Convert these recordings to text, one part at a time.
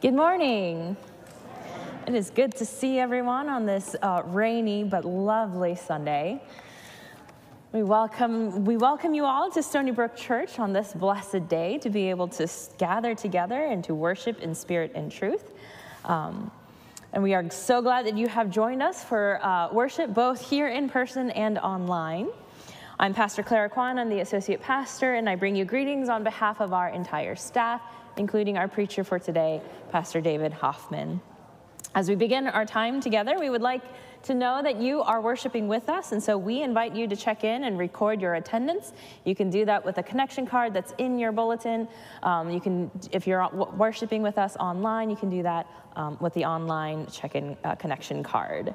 Good morning. It is good to see everyone on this uh, rainy but lovely Sunday. We welcome, we welcome you all to Stony Brook Church on this blessed day to be able to gather together and to worship in spirit and truth. Um, and we are so glad that you have joined us for uh, worship both here in person and online. I'm Pastor Clara Kwon, I'm the Associate Pastor, and I bring you greetings on behalf of our entire staff, including our preacher for today, Pastor David Hoffman. As we begin our time together, we would like to know that you are worshiping with us, and so we invite you to check in and record your attendance. You can do that with a connection card that's in your bulletin. Um, you can, if you're worshiping with us online, you can do that um, with the online check-in uh, connection card.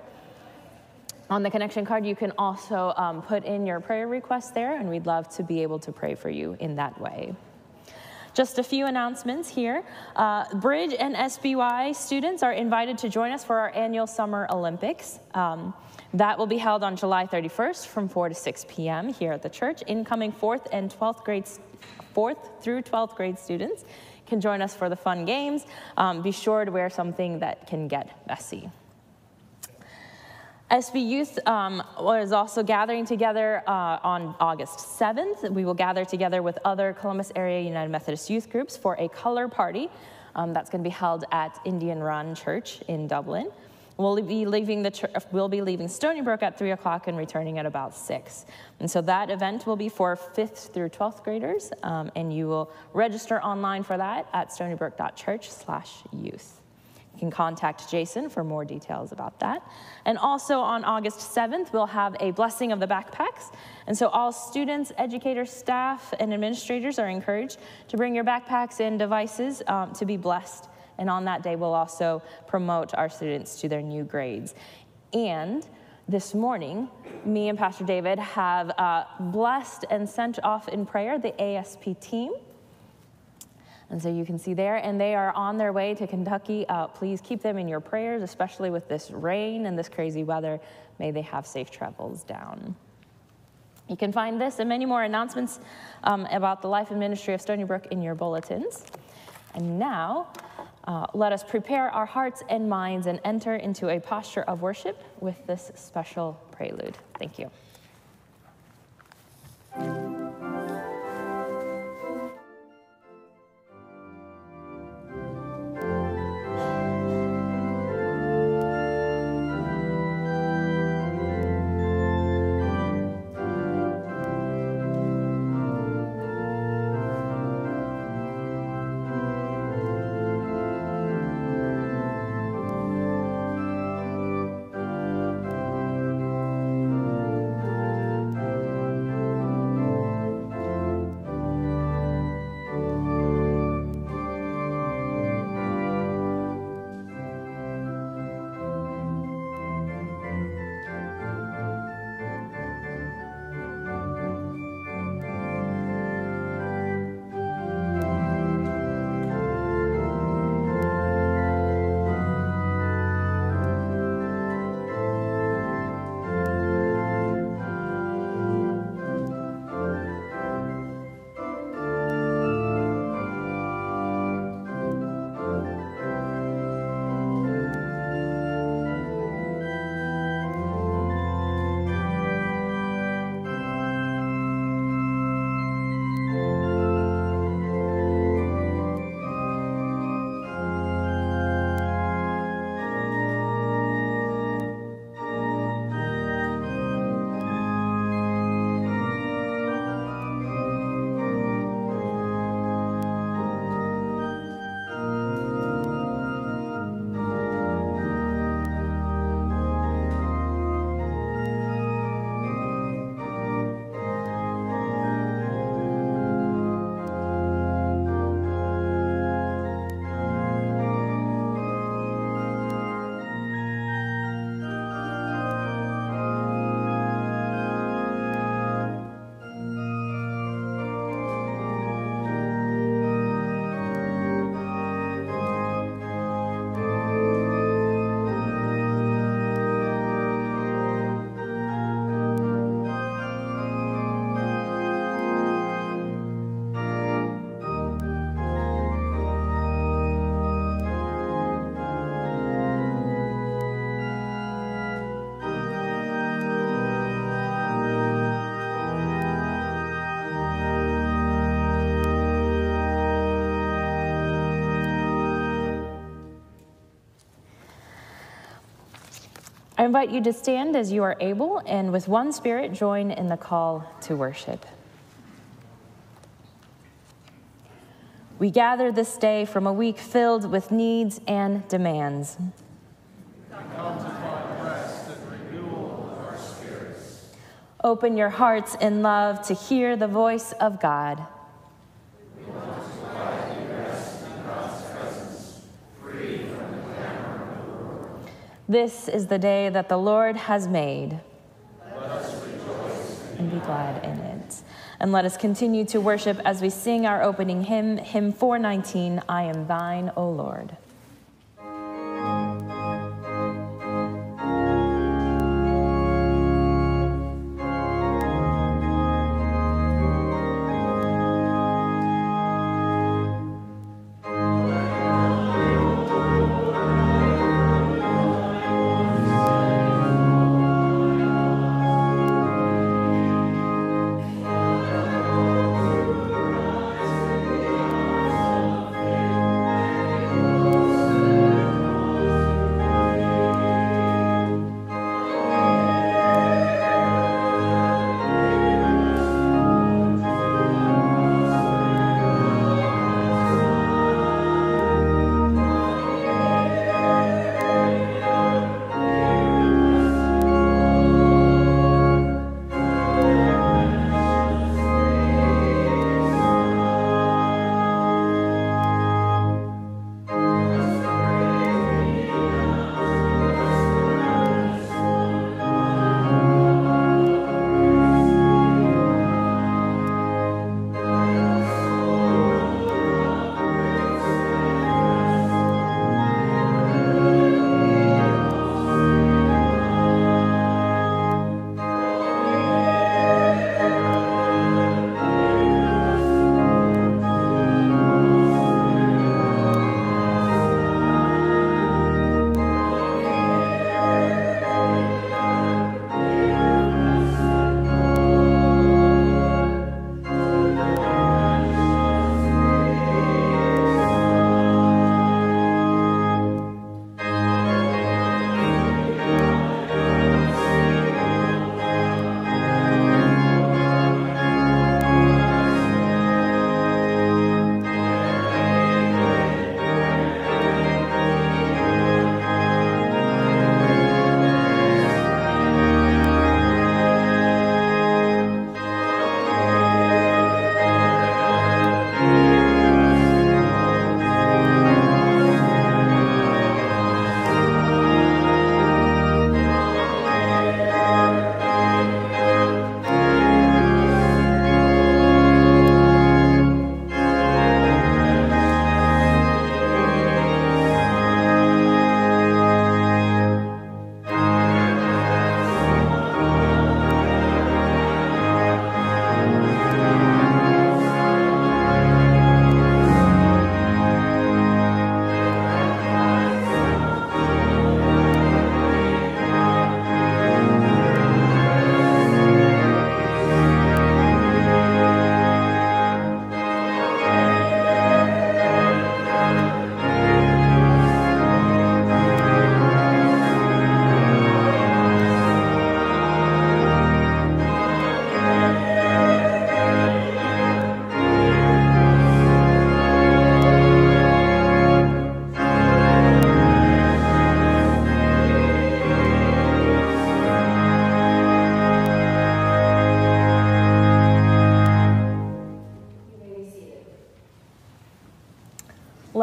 On the connection card, you can also um, put in your prayer request there, and we'd love to be able to pray for you in that way. Just a few announcements here. Uh, Bridge and SBY students are invited to join us for our annual Summer Olympics. Um, that will be held on July 31st from 4 to 6 p.m. here at the church. Incoming 4th and 12th grade, 4th through 12th grade students can join us for the fun games. Um, be sure to wear something that can get messy. SB Youth um, was also gathering together uh, on August 7th. We will gather together with other Columbus area United Methodist youth groups for a color party. Um, that's going to be held at Indian Run Church in Dublin. We'll be leaving the we'll be leaving Stony Brook at three o'clock and returning at about six. And so that event will be for fifth through twelfth graders, um, and you will register online for that at stonybrook.church/youth. You can contact Jason for more details about that. And also on August 7th, we'll have a blessing of the backpacks. And so all students, educators, staff, and administrators are encouraged to bring your backpacks and devices um, to be blessed. And on that day, we'll also promote our students to their new grades. And this morning, me and Pastor David have uh, blessed and sent off in prayer the ASP team. And so you can see there, and they are on their way to Kentucky. Uh, please keep them in your prayers, especially with this rain and this crazy weather. May they have safe travels down. You can find this and many more announcements um, about the life and ministry of Stony Brook in your bulletins. And now, uh, let us prepare our hearts and minds and enter into a posture of worship with this special prelude. Thank you. Invite you to stand as you are able and with one spirit join in the call to worship. We gather this day from a week filled with needs and demands. Open your hearts in love to hear the voice of God. This is the day that the Lord has made. and be glad in it. And let us continue to worship as we sing our opening hymn, hymn 419, I am thine, O Lord.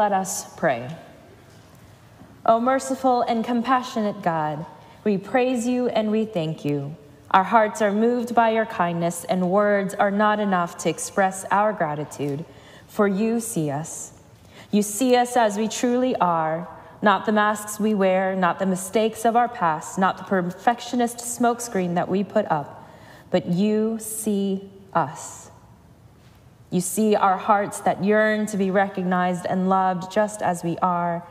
Let us pray. O merciful and compassionate God, we praise you and we thank you. Our hearts are moved by your kindness, and words are not enough to express our gratitude, for you see us. You see us as we truly are, not the masks we wear, not the mistakes of our past, not the perfectionist smokescreen that we put up, but you see us. You see our hearts that yearn to be recognized and loved just as we are.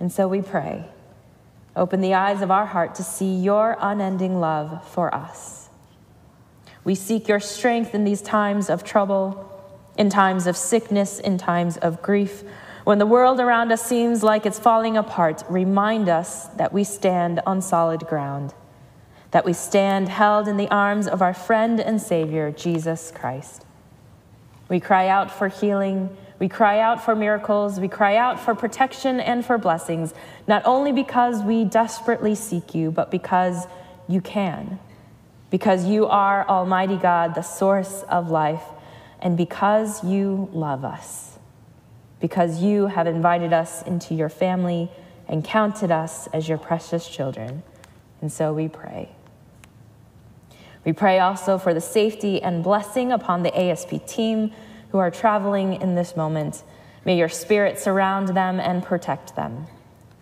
And so we pray. Open the eyes of our heart to see your unending love for us. We seek your strength in these times of trouble, in times of sickness, in times of grief. When the world around us seems like it's falling apart, remind us that we stand on solid ground, that we stand held in the arms of our friend and Savior, Jesus Christ. We cry out for healing. We cry out for miracles. We cry out for protection and for blessings, not only because we desperately seek you, but because you can. Because you are Almighty God, the source of life, and because you love us. Because you have invited us into your family and counted us as your precious children. And so we pray. We pray also for the safety and blessing upon the ASP team who are traveling in this moment. May your spirit surround them and protect them.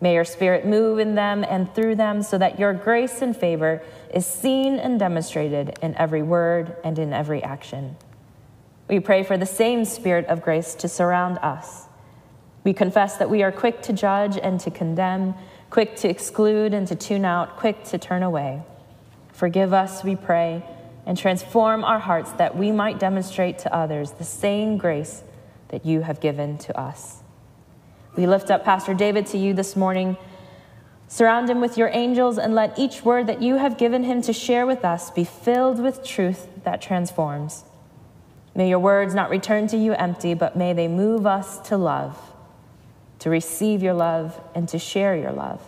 May your spirit move in them and through them so that your grace and favor is seen and demonstrated in every word and in every action. We pray for the same spirit of grace to surround us. We confess that we are quick to judge and to condemn, quick to exclude and to tune out, quick to turn away. Forgive us, we pray, and transform our hearts that we might demonstrate to others the same grace that you have given to us. We lift up Pastor David to you this morning. Surround him with your angels and let each word that you have given him to share with us be filled with truth that transforms. May your words not return to you empty, but may they move us to love, to receive your love, and to share your love,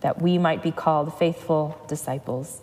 that we might be called faithful disciples.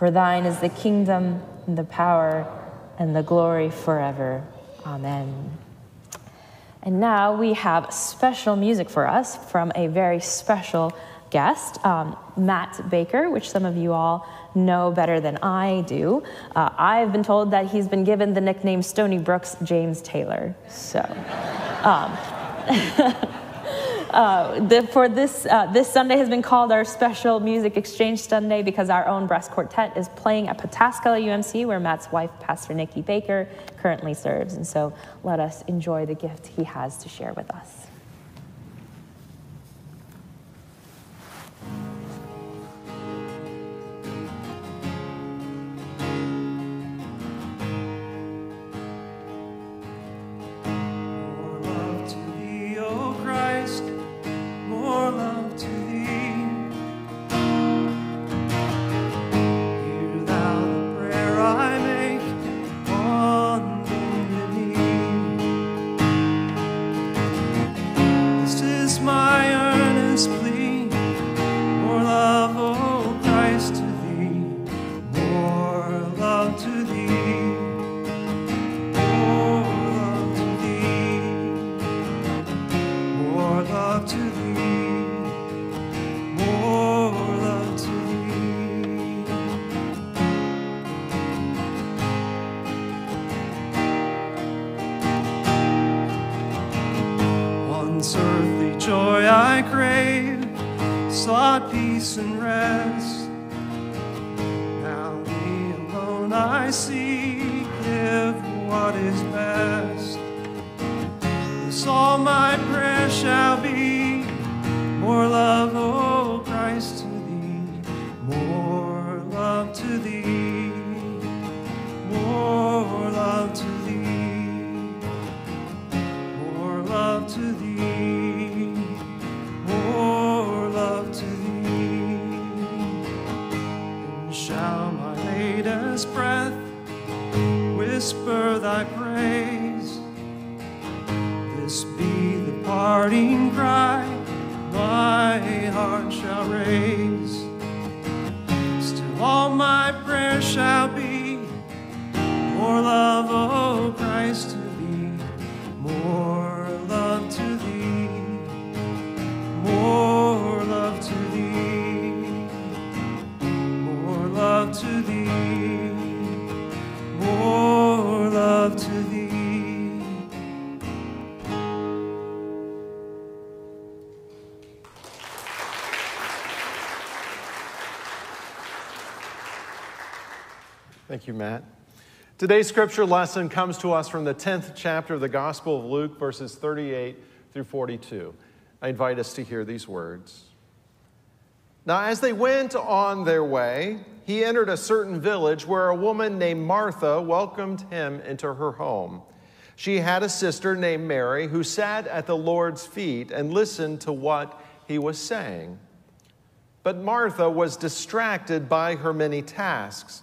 For thine is the kingdom, and the power, and the glory forever. Amen. And now we have special music for us from a very special guest, um, Matt Baker, which some of you all know better than I do. Uh, I've been told that he's been given the nickname Stony Brook's James Taylor. So. Um, Uh, the, for this, uh, this Sunday has been called our special music exchange Sunday because our own brass quartet is playing at Pataskala UMC, where Matt's wife, Pastor Nikki Baker, currently serves. And so let us enjoy the gift he has to share with us. peace and rest. Thank you, Matt. Today's scripture lesson comes to us from the 10th chapter of the Gospel of Luke, verses 38 through 42. I invite us to hear these words. Now, as they went on their way, he entered a certain village where a woman named Martha welcomed him into her home. She had a sister named Mary who sat at the Lord's feet and listened to what he was saying. But Martha was distracted by her many tasks.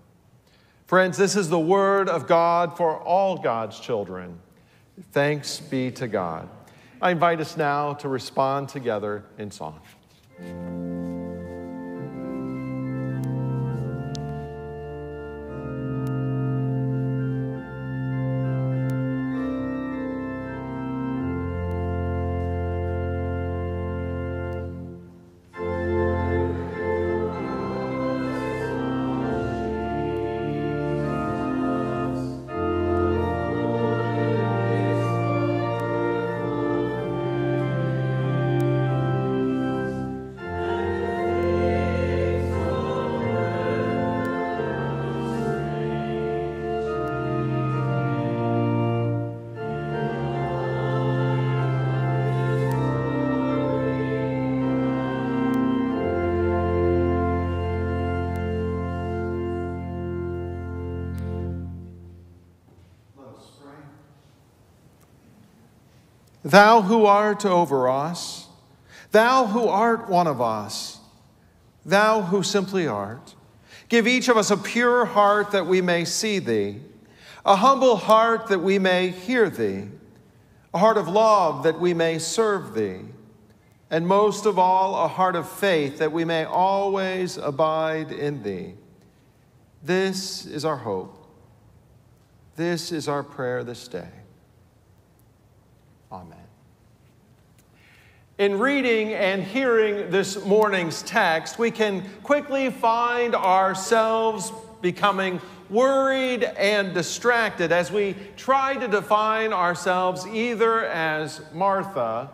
Friends, this is the word of God for all God's children. Thanks be to God. I invite us now to respond together in song. Thou who art over us, thou who art one of us, thou who simply art, give each of us a pure heart that we may see thee, a humble heart that we may hear thee, a heart of love that we may serve thee, and most of all, a heart of faith that we may always abide in thee. This is our hope. This is our prayer this day. Amen. In reading and hearing this morning's text, we can quickly find ourselves becoming worried and distracted as we try to define ourselves either as Martha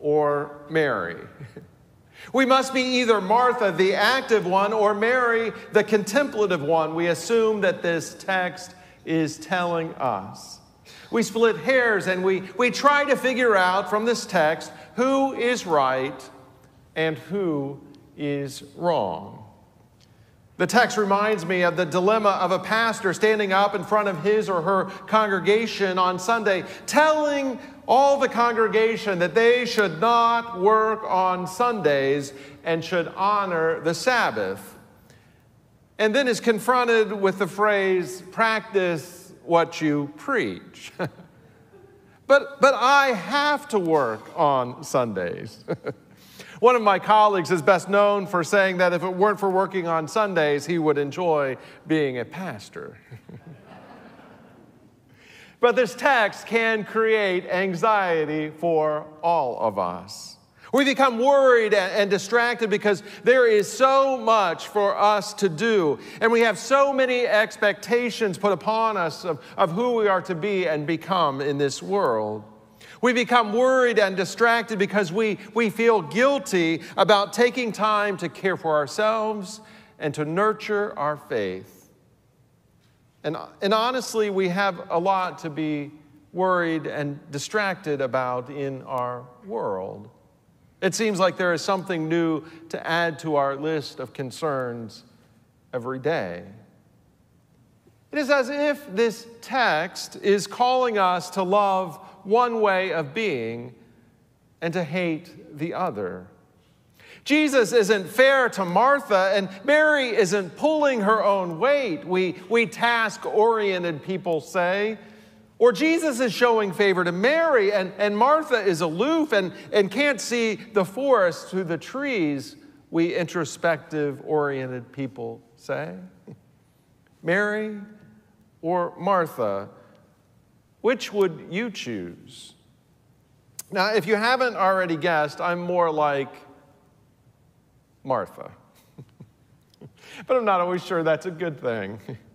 or Mary. We must be either Martha, the active one, or Mary, the contemplative one, we assume that this text is telling us. We split hairs and we, we try to figure out from this text who is right and who is wrong. The text reminds me of the dilemma of a pastor standing up in front of his or her congregation on Sunday, telling all the congregation that they should not work on Sundays and should honor the Sabbath. And then is confronted with the phrase, practice what you preach. but, but I have to work on Sundays. One of my colleagues is best known for saying that if it weren't for working on Sundays, he would enjoy being a pastor. but this text can create anxiety for all of us. We become worried and distracted because there is so much for us to do. And we have so many expectations put upon us of, of who we are to be and become in this world. We become worried and distracted because we, we feel guilty about taking time to care for ourselves and to nurture our faith. And, and honestly, we have a lot to be worried and distracted about in our world. It seems like there is something new to add to our list of concerns every day. It is as if this text is calling us to love one way of being and to hate the other. Jesus isn't fair to Martha, and Mary isn't pulling her own weight, we, we task oriented people say. Or Jesus is showing favor to Mary, and, and Martha is aloof and, and can't see the forest through the trees, we introspective oriented people say. Mary or Martha? Which would you choose? Now, if you haven't already guessed, I'm more like Martha. but I'm not always sure that's a good thing.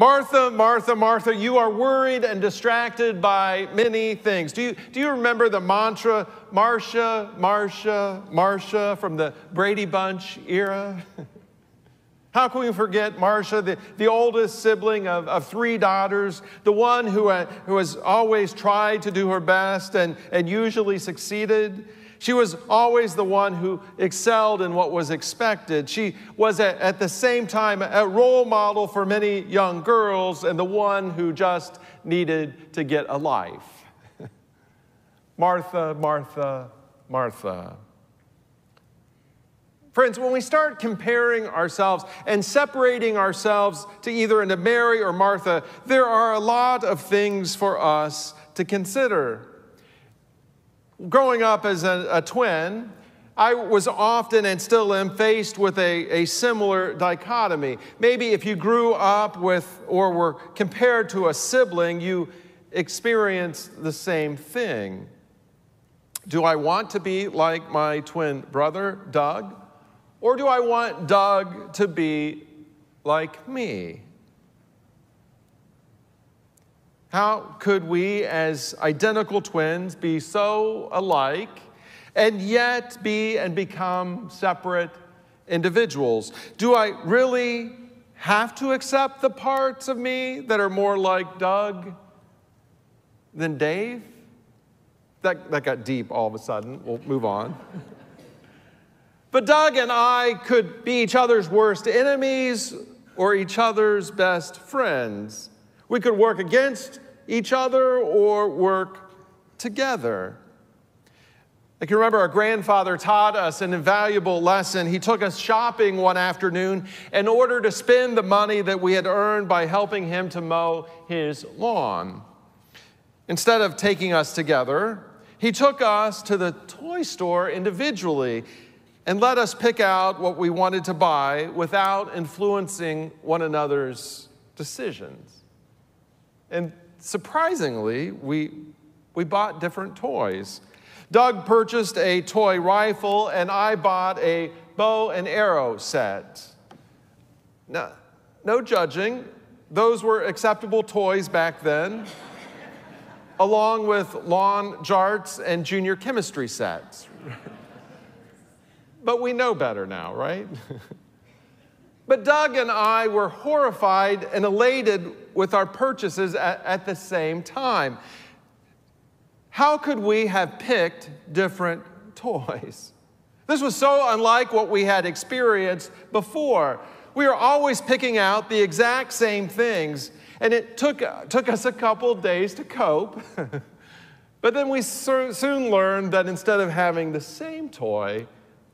Martha, Martha, Martha, you are worried and distracted by many things. Do you, do you remember the mantra, Marcia, Marcia, Marcia, from the Brady Bunch era? How can we forget Marcia, the, the oldest sibling of, of three daughters, the one who, uh, who has always tried to do her best and, and usually succeeded? She was always the one who excelled in what was expected. She was at, at the same time a role model for many young girls and the one who just needed to get a life. Martha, Martha, Martha. Friends, when we start comparing ourselves and separating ourselves to either into Mary or Martha, there are a lot of things for us to consider. Growing up as a, a twin, I was often and still am faced with a, a similar dichotomy. Maybe if you grew up with or were compared to a sibling, you experienced the same thing. Do I want to be like my twin brother, Doug? Or do I want Doug to be like me? How could we, as identical twins, be so alike and yet be and become separate individuals? Do I really have to accept the parts of me that are more like Doug than Dave? That, that got deep all of a sudden. We'll move on. But Doug and I could be each other's worst enemies or each other's best friends. We could work against each other or work together. I can remember our grandfather taught us an invaluable lesson. He took us shopping one afternoon in order to spend the money that we had earned by helping him to mow his lawn. Instead of taking us together, he took us to the toy store individually and let us pick out what we wanted to buy without influencing one another's decisions. And surprisingly, we, we bought different toys. Doug purchased a toy rifle, and I bought a bow and arrow set. No, no judging, those were acceptable toys back then, along with lawn jarts and junior chemistry sets. But we know better now, right? but Doug and I were horrified and elated with our purchases at, at the same time. How could we have picked different toys? This was so unlike what we had experienced before. We were always picking out the exact same things, and it took, took us a couple days to cope. but then we soon learned that instead of having the same toy,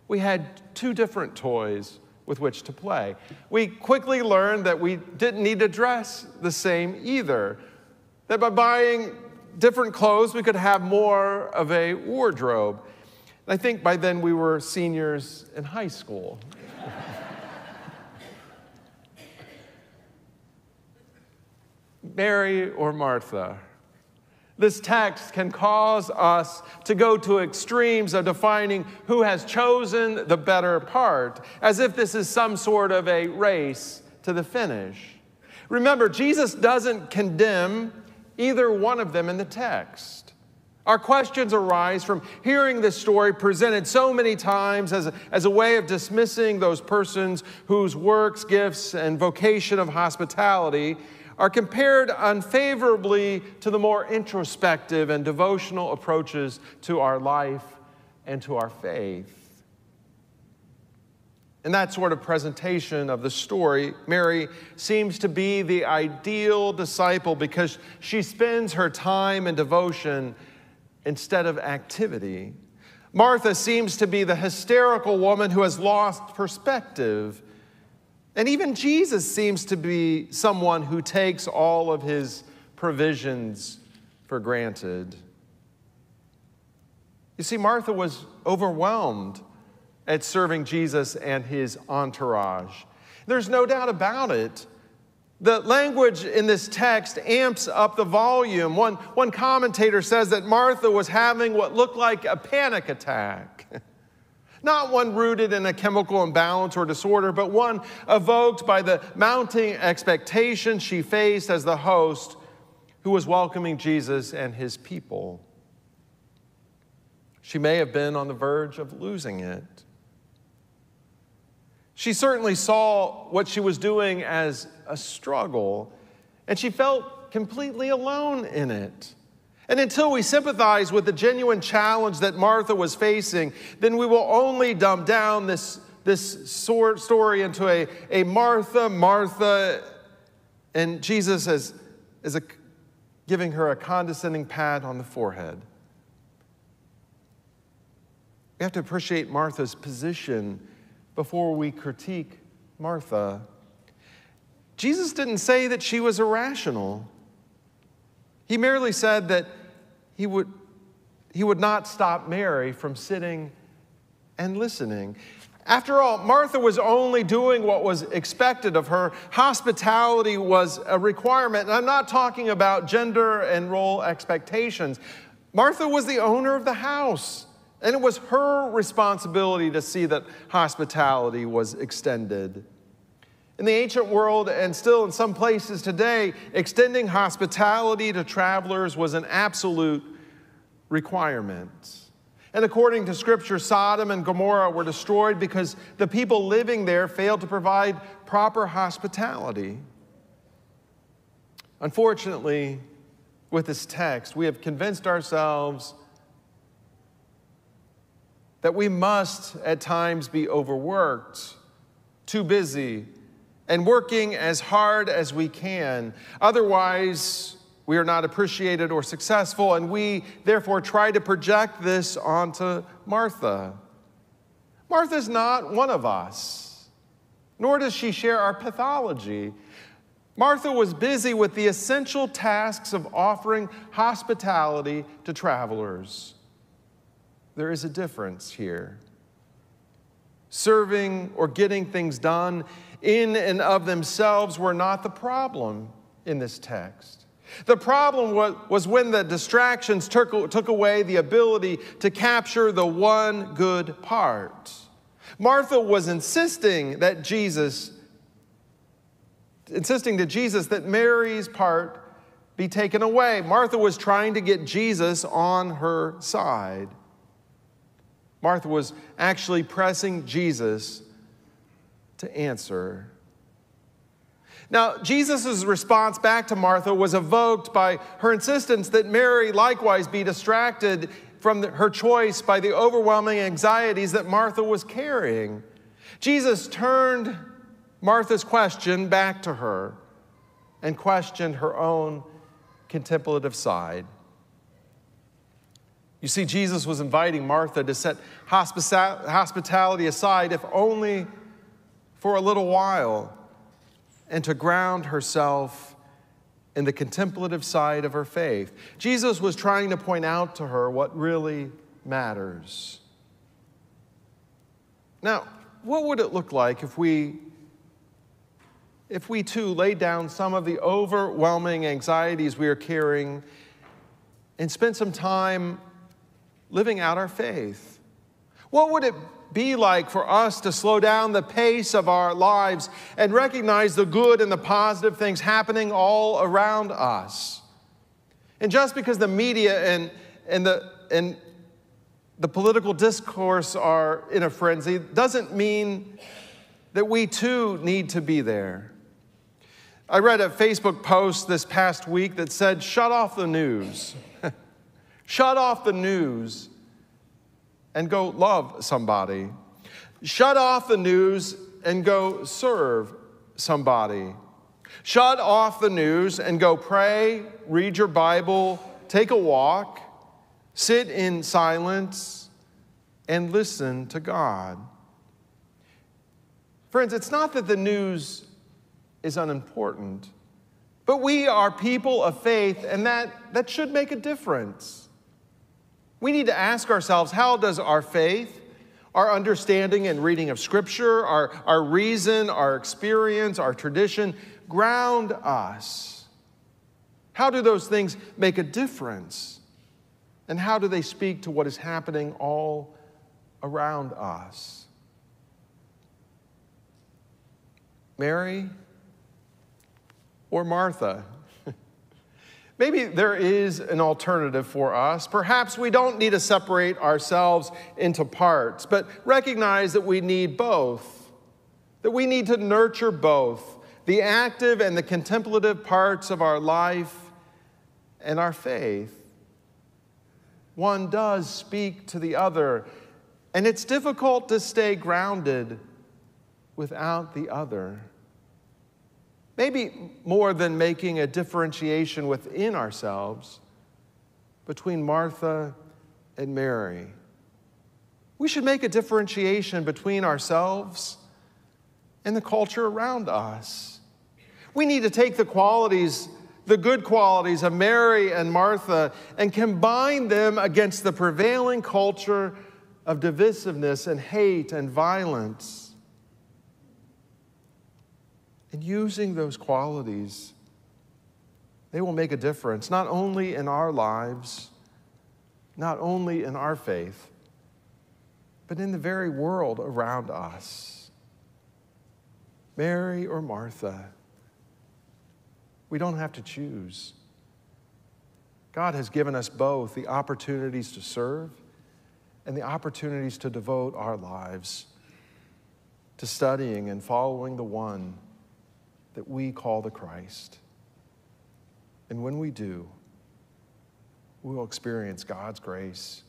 we had two different toys with which to play. We quickly learned that we didn't need to dress the same either, that by buying different clothes, we could have more of a wardrobe. And I think by then we were seniors in high school. Mary or Martha? This text can cause us to go to extremes of defining who has chosen the better part, as if this is some sort of a race to the finish. Remember, Jesus doesn't condemn either one of them in the text. Our questions arise from hearing this story presented so many times as a, as a way of dismissing those persons whose works, gifts, and vocation of hospitality are compared unfavorably to the more introspective and devotional approaches to our life and to our faith. In that sort of presentation of the story, Mary seems to be the ideal disciple because she spends her time in devotion instead of activity. Martha seems to be the hysterical woman who has lost perspective and even Jesus seems to be someone who takes all of his provisions for granted. You see, Martha was overwhelmed at serving Jesus and his entourage. There's no doubt about it. The language in this text amps up the volume. One, one commentator says that Martha was having what looked like a panic attack. Not one rooted in a chemical imbalance or disorder, but one evoked by the mounting expectations she faced as the host who was welcoming Jesus and his people. She may have been on the verge of losing it. She certainly saw what she was doing as a struggle, and she felt completely alone in it. And until we sympathize with the genuine challenge that Martha was facing, then we will only dumb down this, this story into a, a Martha, Martha, and Jesus is, as a, giving her a condescending pat on the forehead. We have to appreciate Martha's position before we critique Martha. Jesus didn't say that she was irrational. He merely said that he would, he would not stop Mary from sitting and listening. After all, Martha was only doing what was expected of her. Hospitality was a requirement. And I'm not talking about gender and role expectations. Martha was the owner of the house. And it was her responsibility to see that hospitality was extended. In the ancient world, and still in some places today, extending hospitality to travelers was an absolute requirement. And according to scripture, Sodom and Gomorrah were destroyed because the people living there failed to provide proper hospitality. Unfortunately, with this text, we have convinced ourselves that we must at times be overworked, too busy, and working as hard as we can. Otherwise, we are not appreciated or successful, and we therefore try to project this onto Martha. Martha's not one of us, nor does she share our pathology. Martha was busy with the essential tasks of offering hospitality to travelers. There is a difference here. Serving or getting things done in and of themselves were not the problem in this text. The problem was, when the distractions took, took away the ability to capture the one good part. Martha was insisting that Jesus, insisting to Jesus that Mary's part be taken away. Martha was trying to get Jesus on her side. Martha was actually pressing Jesus to answer. Now, Jesus' response back to Martha was evoked by her insistence that Mary likewise be distracted from her choice by the overwhelming anxieties that Martha was carrying. Jesus turned Martha's question back to her and questioned her own contemplative side. You see, Jesus was inviting Martha to set hospitality aside, if only for a little while, and to ground herself in the contemplative side of her faith. Jesus was trying to point out to her what really matters. Now, what would it look like if we if we too laid down some of the overwhelming anxieties we are carrying and spent some time living out our faith? What would it be like for us to slow down the pace of our lives and recognize the good and the positive things happening all around us? And just because the media and, and, the, and the political discourse are in a frenzy doesn't mean that we too need to be there. I read a Facebook post this past week that said, Shut off the news. Shut off the news and go love somebody. Shut off the news and go serve somebody. Shut off the news and go pray, read your Bible, take a walk, sit in silence, and listen to God. Friends, it's not that the news is unimportant, but we are people of faith, and that, that should make a difference. We need to ask ourselves how does our faith, our understanding and reading of Scripture, our, our reason, our experience, our tradition ground us? How do those things make a difference? And how do they speak to what is happening all around us? Mary or Martha? Maybe there is an alternative for us. Perhaps we don't need to separate ourselves into parts, but recognize that we need both, that we need to nurture both the active and the contemplative parts of our life and our faith. One does speak to the other, and it's difficult to stay grounded without the other. Maybe more than making a differentiation within ourselves between Martha and Mary. We should make a differentiation between ourselves and the culture around us. We need to take the qualities, the good qualities of Mary and Martha, and combine them against the prevailing culture of divisiveness and hate and violence. And using those qualities, they will make a difference, not only in our lives, not only in our faith, but in the very world around us. Mary or Martha, we don't have to choose. God has given us both the opportunities to serve and the opportunities to devote our lives to studying and following the one that we call the Christ. And when we do, we will experience God's grace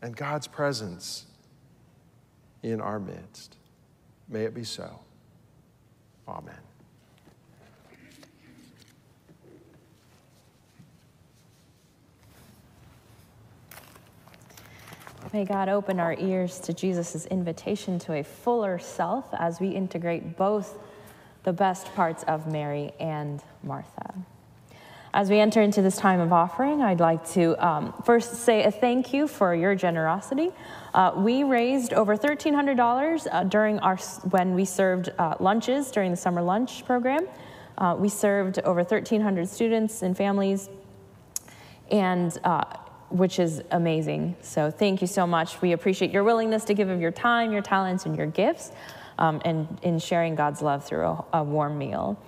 and God's presence in our midst. May it be so. Amen. May God open our ears to Jesus' invitation to a fuller self as we integrate both the best parts of Mary and Martha. As we enter into this time of offering, I'd like to um, first say a thank you for your generosity. Uh, we raised over $1,300 uh, during our when we served uh, lunches during the summer lunch program. Uh, we served over 1,300 students and families, and uh, which is amazing. So thank you so much. We appreciate your willingness to give of your time, your talents, and your gifts um, and in sharing God's love through a, a, warm meal.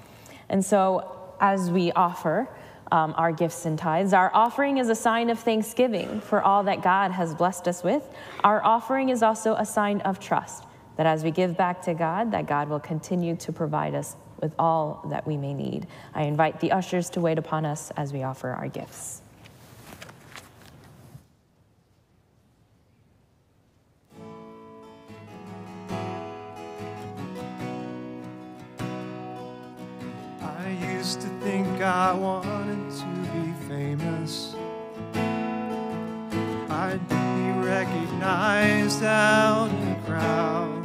And so, as we offer um, our gifts and tithes, our offering is a sign of thanksgiving for all that God has blessed us with. Our offering is also a sign of trust that as we give back to God, that God will continue to provide us with all that we may need. I invite the ushers to wait upon us as we offer our gifts. Think I wanted to be famous. I'd be recognized out in the crowd.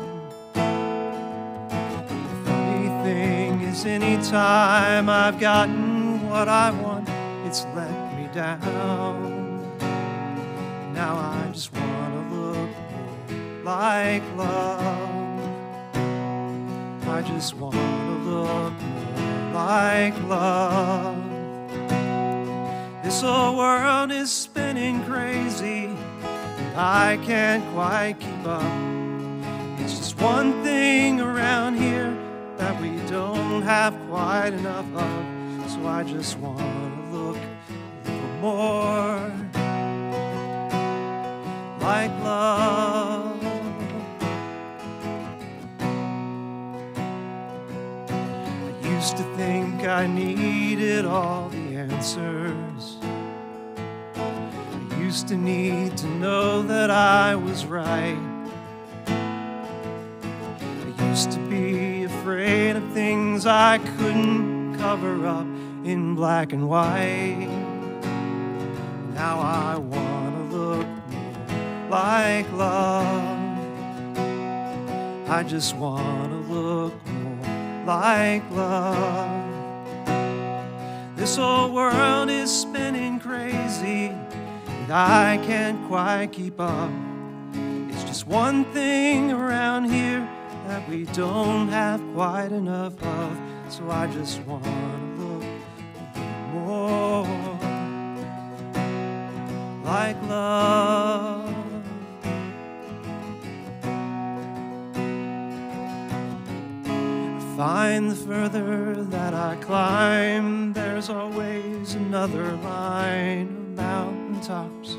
The funny thing is, anytime I've gotten what I want, it's let me down. Now I just want to look like love. I just want to look like love. This whole world is spinning crazy, and I can't quite keep up. It's just one thing around here that we don't have quite enough of, so I just want to look a little more like love. Used to think I needed all the answers. I used to need to know that I was right. I used to be afraid of things I couldn't cover up in black and white. Now I want to look more like love. I just want to look like love. This whole world is spinning crazy, and I can't quite keep up. It's just one thing around here that we don't have quite enough of, so I just want to look more like love. Find the further that I climb, there's always another line of mountaintops.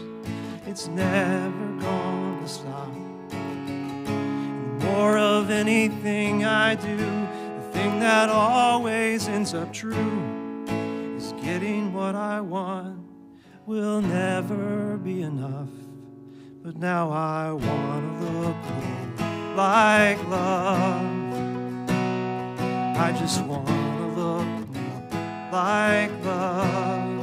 It's never gonna stop. The more of anything I do, the thing that always ends up true is getting what I want will never be enough. But now I wanna look like love. I just wanna look more like love.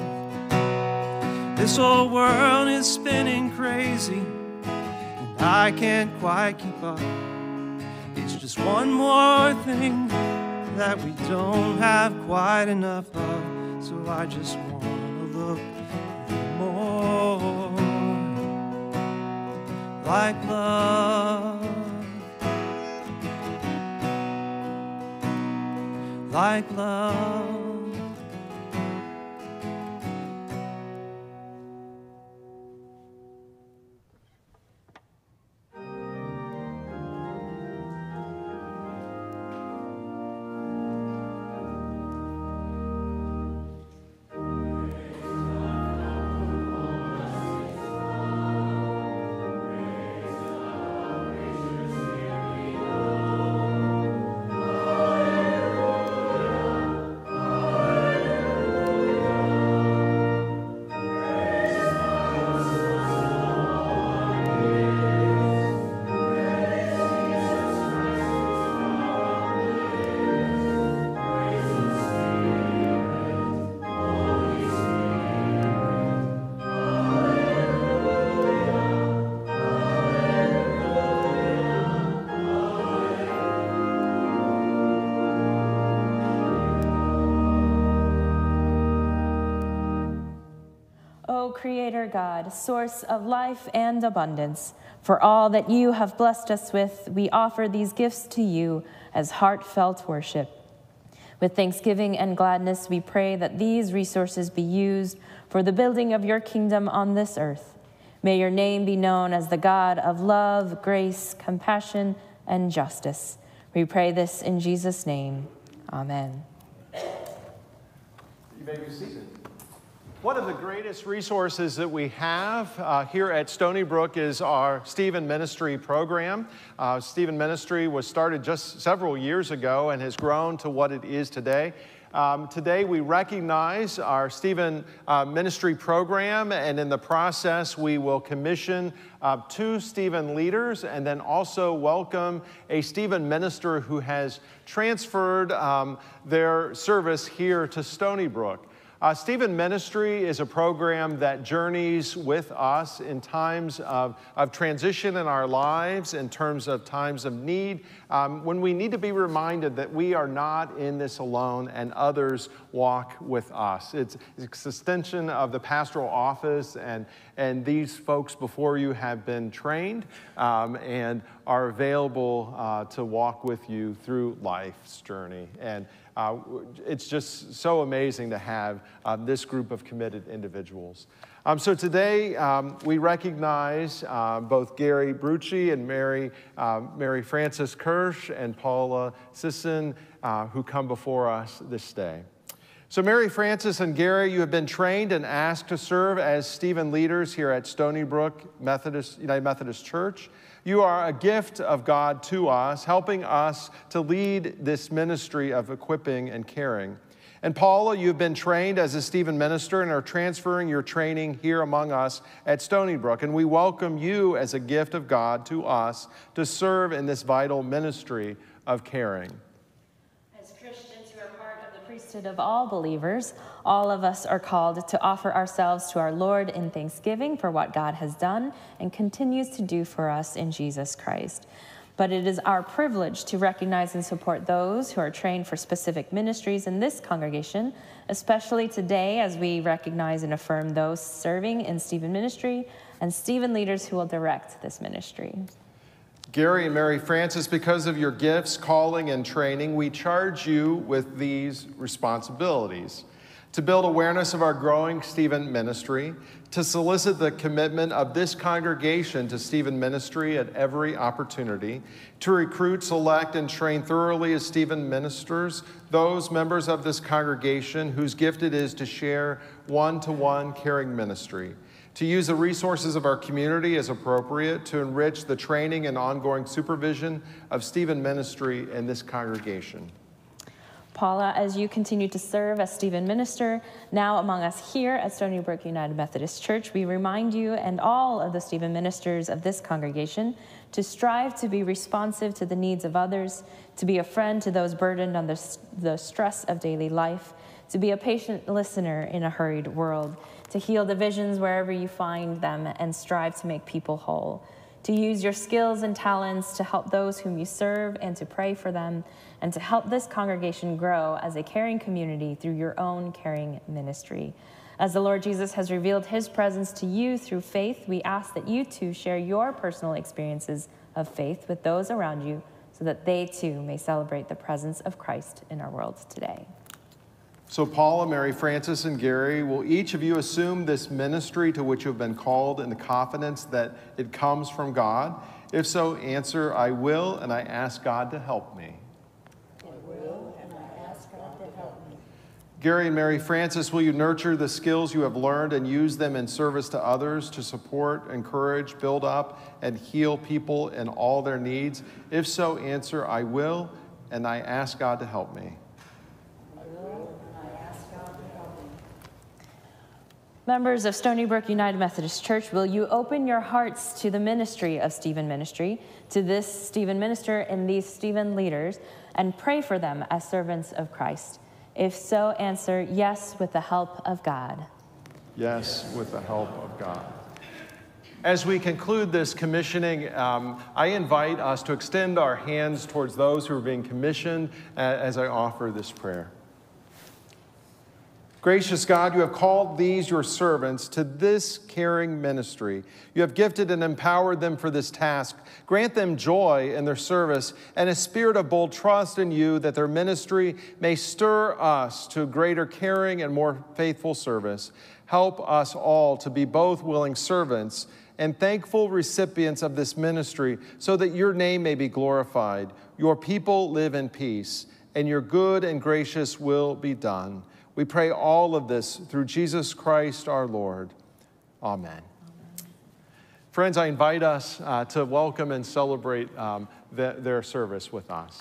This whole world is spinning crazy, and I can't quite keep up. It's just one more thing that we don't have quite enough of, so I just wanna look more like love. Like love. O Creator God, source of life and abundance, for all that you have blessed us with, we offer these gifts to you as heartfelt worship. With thanksgiving and gladness, we pray that these resources be used for the building of your kingdom on this earth. May your name be known as the God of love, grace, compassion, and justice. We pray this in Jesus' name. Amen. You may be seated. One of the greatest resources that we have uh, here at Stony Brook is our Stephen Ministry program. Uh, Stephen Ministry was started just several years ago and has grown to what it is today. Um, today, we recognize our Stephen uh, Ministry program, and in the process, we will commission uh, two Stephen leaders and then also welcome a Stephen minister who has transferred um, their service here to Stony Brook. Uh, Stephen Ministry is a program that journeys with us in times of, of transition in our lives, in terms of times of need, um, when we need to be reminded that we are not in this alone and others walk with us. It's, it's extension of the pastoral office, and, and these folks before you have been trained um, and are available uh, to walk with you through life's journey. And uh, it's just so amazing to have uh, this group of committed individuals. Um, so today um, we recognize uh, both Gary Brucci and Mary, uh, Mary Frances Kirsch and Paula Sisson uh, who come before us this day. So, Mary Frances and Gary, you have been trained and asked to serve as Stephen leaders here at Stony Brook Methodist, United Methodist Church. You are a gift of God to us, helping us to lead this ministry of equipping and caring. And Paula, you've been trained as a Stephen minister and are transferring your training here among us at Stony Brook. And we welcome you as a gift of God to us to serve in this vital ministry of caring of all believers, all of us are called to offer ourselves to our Lord in thanksgiving for what God has done and continues to do for us in Jesus Christ. But it is our privilege to recognize and support those who are trained for specific ministries in this congregation, especially today as we recognize and affirm those serving in Stephen ministry and Stephen leaders who will direct this ministry. Gary and Mary Frances, because of your gifts, calling, and training, we charge you with these responsibilities. To build awareness of our growing Stephen ministry, to solicit the commitment of this congregation to Stephen ministry at every opportunity, to recruit, select, and train thoroughly as Stephen ministers those members of this congregation whose gift it is to share one to one caring ministry to use the resources of our community as appropriate to enrich the training and ongoing supervision of Stephen ministry in this congregation. Paula, as you continue to serve as Stephen minister, now among us here at Stony Brook United Methodist Church, we remind you and all of the Stephen ministers of this congregation to strive to be responsive to the needs of others, to be a friend to those burdened on the, the stress of daily life, to be a patient listener in a hurried world, to heal divisions wherever you find them and strive to make people whole, to use your skills and talents to help those whom you serve and to pray for them, and to help this congregation grow as a caring community through your own caring ministry. As the Lord Jesus has revealed his presence to you through faith, we ask that you too share your personal experiences of faith with those around you so that they too may celebrate the presence of Christ in our world today. So, Paula, Mary Frances, and Gary, will each of you assume this ministry to which you have been called in the confidence that it comes from God? If so, answer, I will, and I ask God to help me. I will, and I ask God to help me. Gary and Mary Frances, will you nurture the skills you have learned and use them in service to others to support, encourage, build up, and heal people in all their needs? If so, answer, I will, and I ask God to help me. Members of Stony Brook United Methodist Church, will you open your hearts to the ministry of Stephen Ministry, to this Stephen minister and these Stephen leaders, and pray for them as servants of Christ? If so, answer yes with the help of God. Yes, with the help of God. As we conclude this commissioning, um, I invite us to extend our hands towards those who are being commissioned uh, as I offer this prayer. Gracious God, you have called these your servants to this caring ministry. You have gifted and empowered them for this task. Grant them joy in their service and a spirit of bold trust in you that their ministry may stir us to greater caring and more faithful service. Help us all to be both willing servants and thankful recipients of this ministry so that your name may be glorified, your people live in peace, and your good and gracious will be done. We pray all of this through Jesus Christ our Lord. Amen. Amen. Friends, I invite us uh, to welcome and celebrate um, the, their service with us.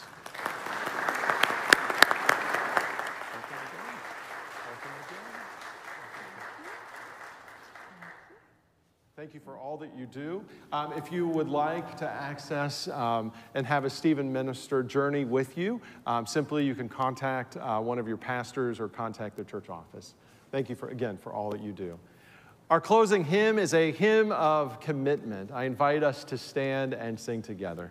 Thank you for all that you do. Um, if you would like to access um, and have a Stephen Minister journey with you, um, simply you can contact uh, one of your pastors or contact the church office. Thank you for, again for all that you do. Our closing hymn is a hymn of commitment. I invite us to stand and sing together.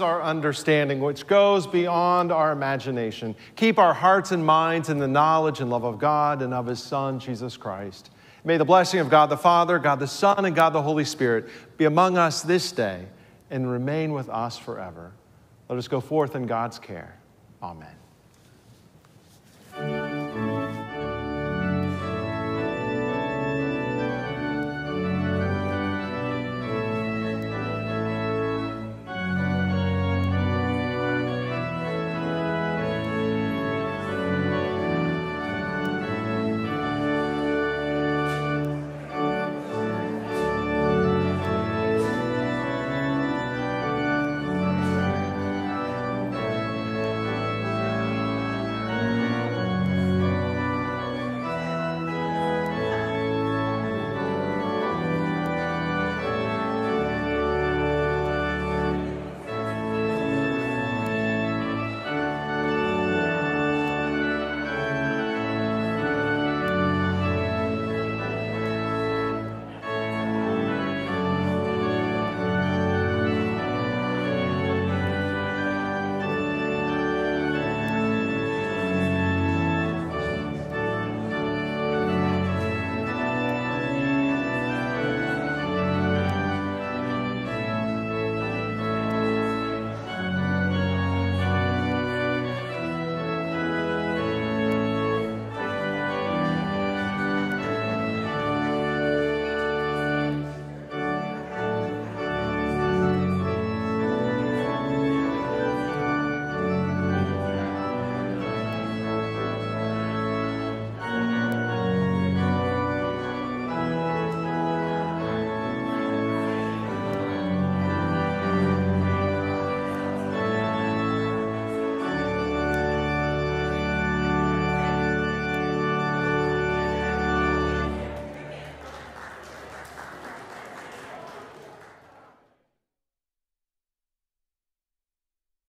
Our understanding, which goes beyond our imagination. Keep our hearts and minds in the knowledge and love of God and of His Son, Jesus Christ. May the blessing of God the Father, God the Son, and God the Holy Spirit be among us this day and remain with us forever. Let us go forth in God's care. Amen.